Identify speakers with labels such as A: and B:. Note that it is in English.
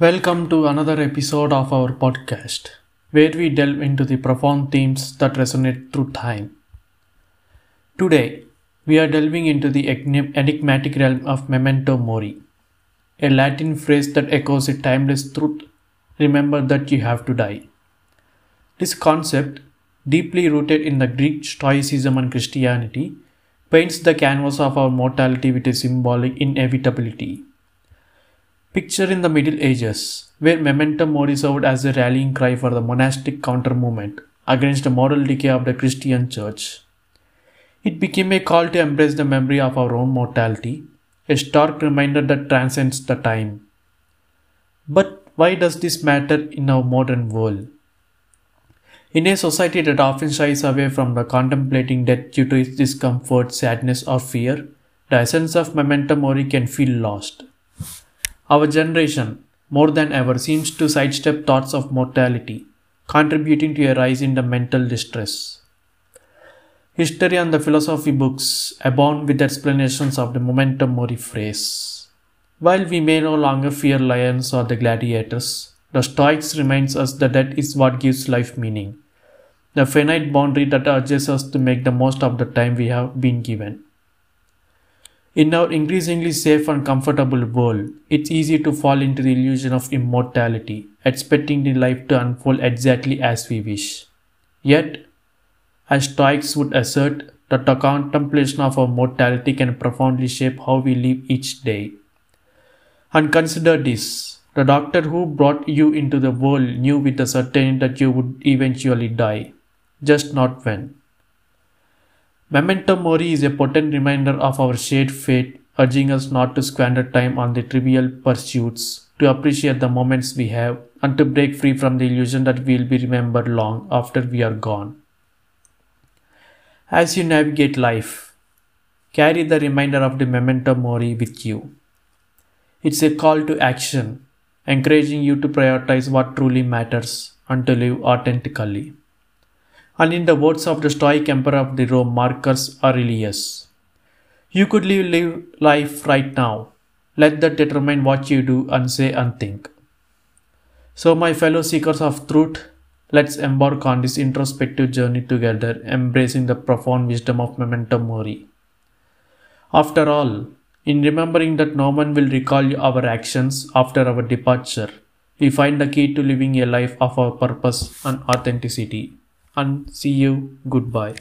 A: Welcome to another episode of our podcast, where we delve into the profound themes that resonate through time. Today, we are delving into the enigmatic realm of memento mori, a Latin phrase that echoes a timeless truth remember that you have to die. This concept, deeply rooted in the Greek Stoicism and Christianity, paints the canvas of our mortality with a symbolic inevitability. Picture in the Middle Ages, where memento mori served as a rallying cry for the monastic counter movement against the moral decay of the Christian Church. It became a call to embrace the memory of our own mortality, a stark reminder that transcends the time. But why does this matter in our modern world? In a society that often shies away from the contemplating death due to its discomfort, sadness, or fear, the essence of memento mori can feel lost. Our generation, more than ever, seems to sidestep thoughts of mortality, contributing to a rise in the mental distress. History and the philosophy books abound with explanations of the memento mori phrase. While we may no longer fear lions or the gladiators, the Stoics reminds us that that is what gives life meaning, the finite boundary that urges us to make the most of the time we have been given. In our increasingly safe and comfortable world, it's easy to fall into the illusion of immortality, expecting the life to unfold exactly as we wish. Yet, as Stoics would assert, that the contemplation of our mortality can profoundly shape how we live each day. And consider this the doctor who brought you into the world knew with a certainty that you would eventually die, just not when. Memento Mori is a potent reminder of our shared fate, urging us not to squander time on the trivial pursuits, to appreciate the moments we have, and to break free from the illusion that we will be remembered long after we are gone. As you navigate life, carry the reminder of the Memento Mori with you. It's a call to action, encouraging you to prioritize what truly matters and to live authentically. And in the words of the Stoic Emperor of the Rome, Marcus Aurelius, you could live, live life right now. Let that determine what you do and say and think. So, my fellow seekers of truth, let's embark on this introspective journey together, embracing the profound wisdom of memento mori. After all, in remembering that no one will recall our actions after our departure, we find the key to living a life of our purpose and authenticity. And see you. Goodbye.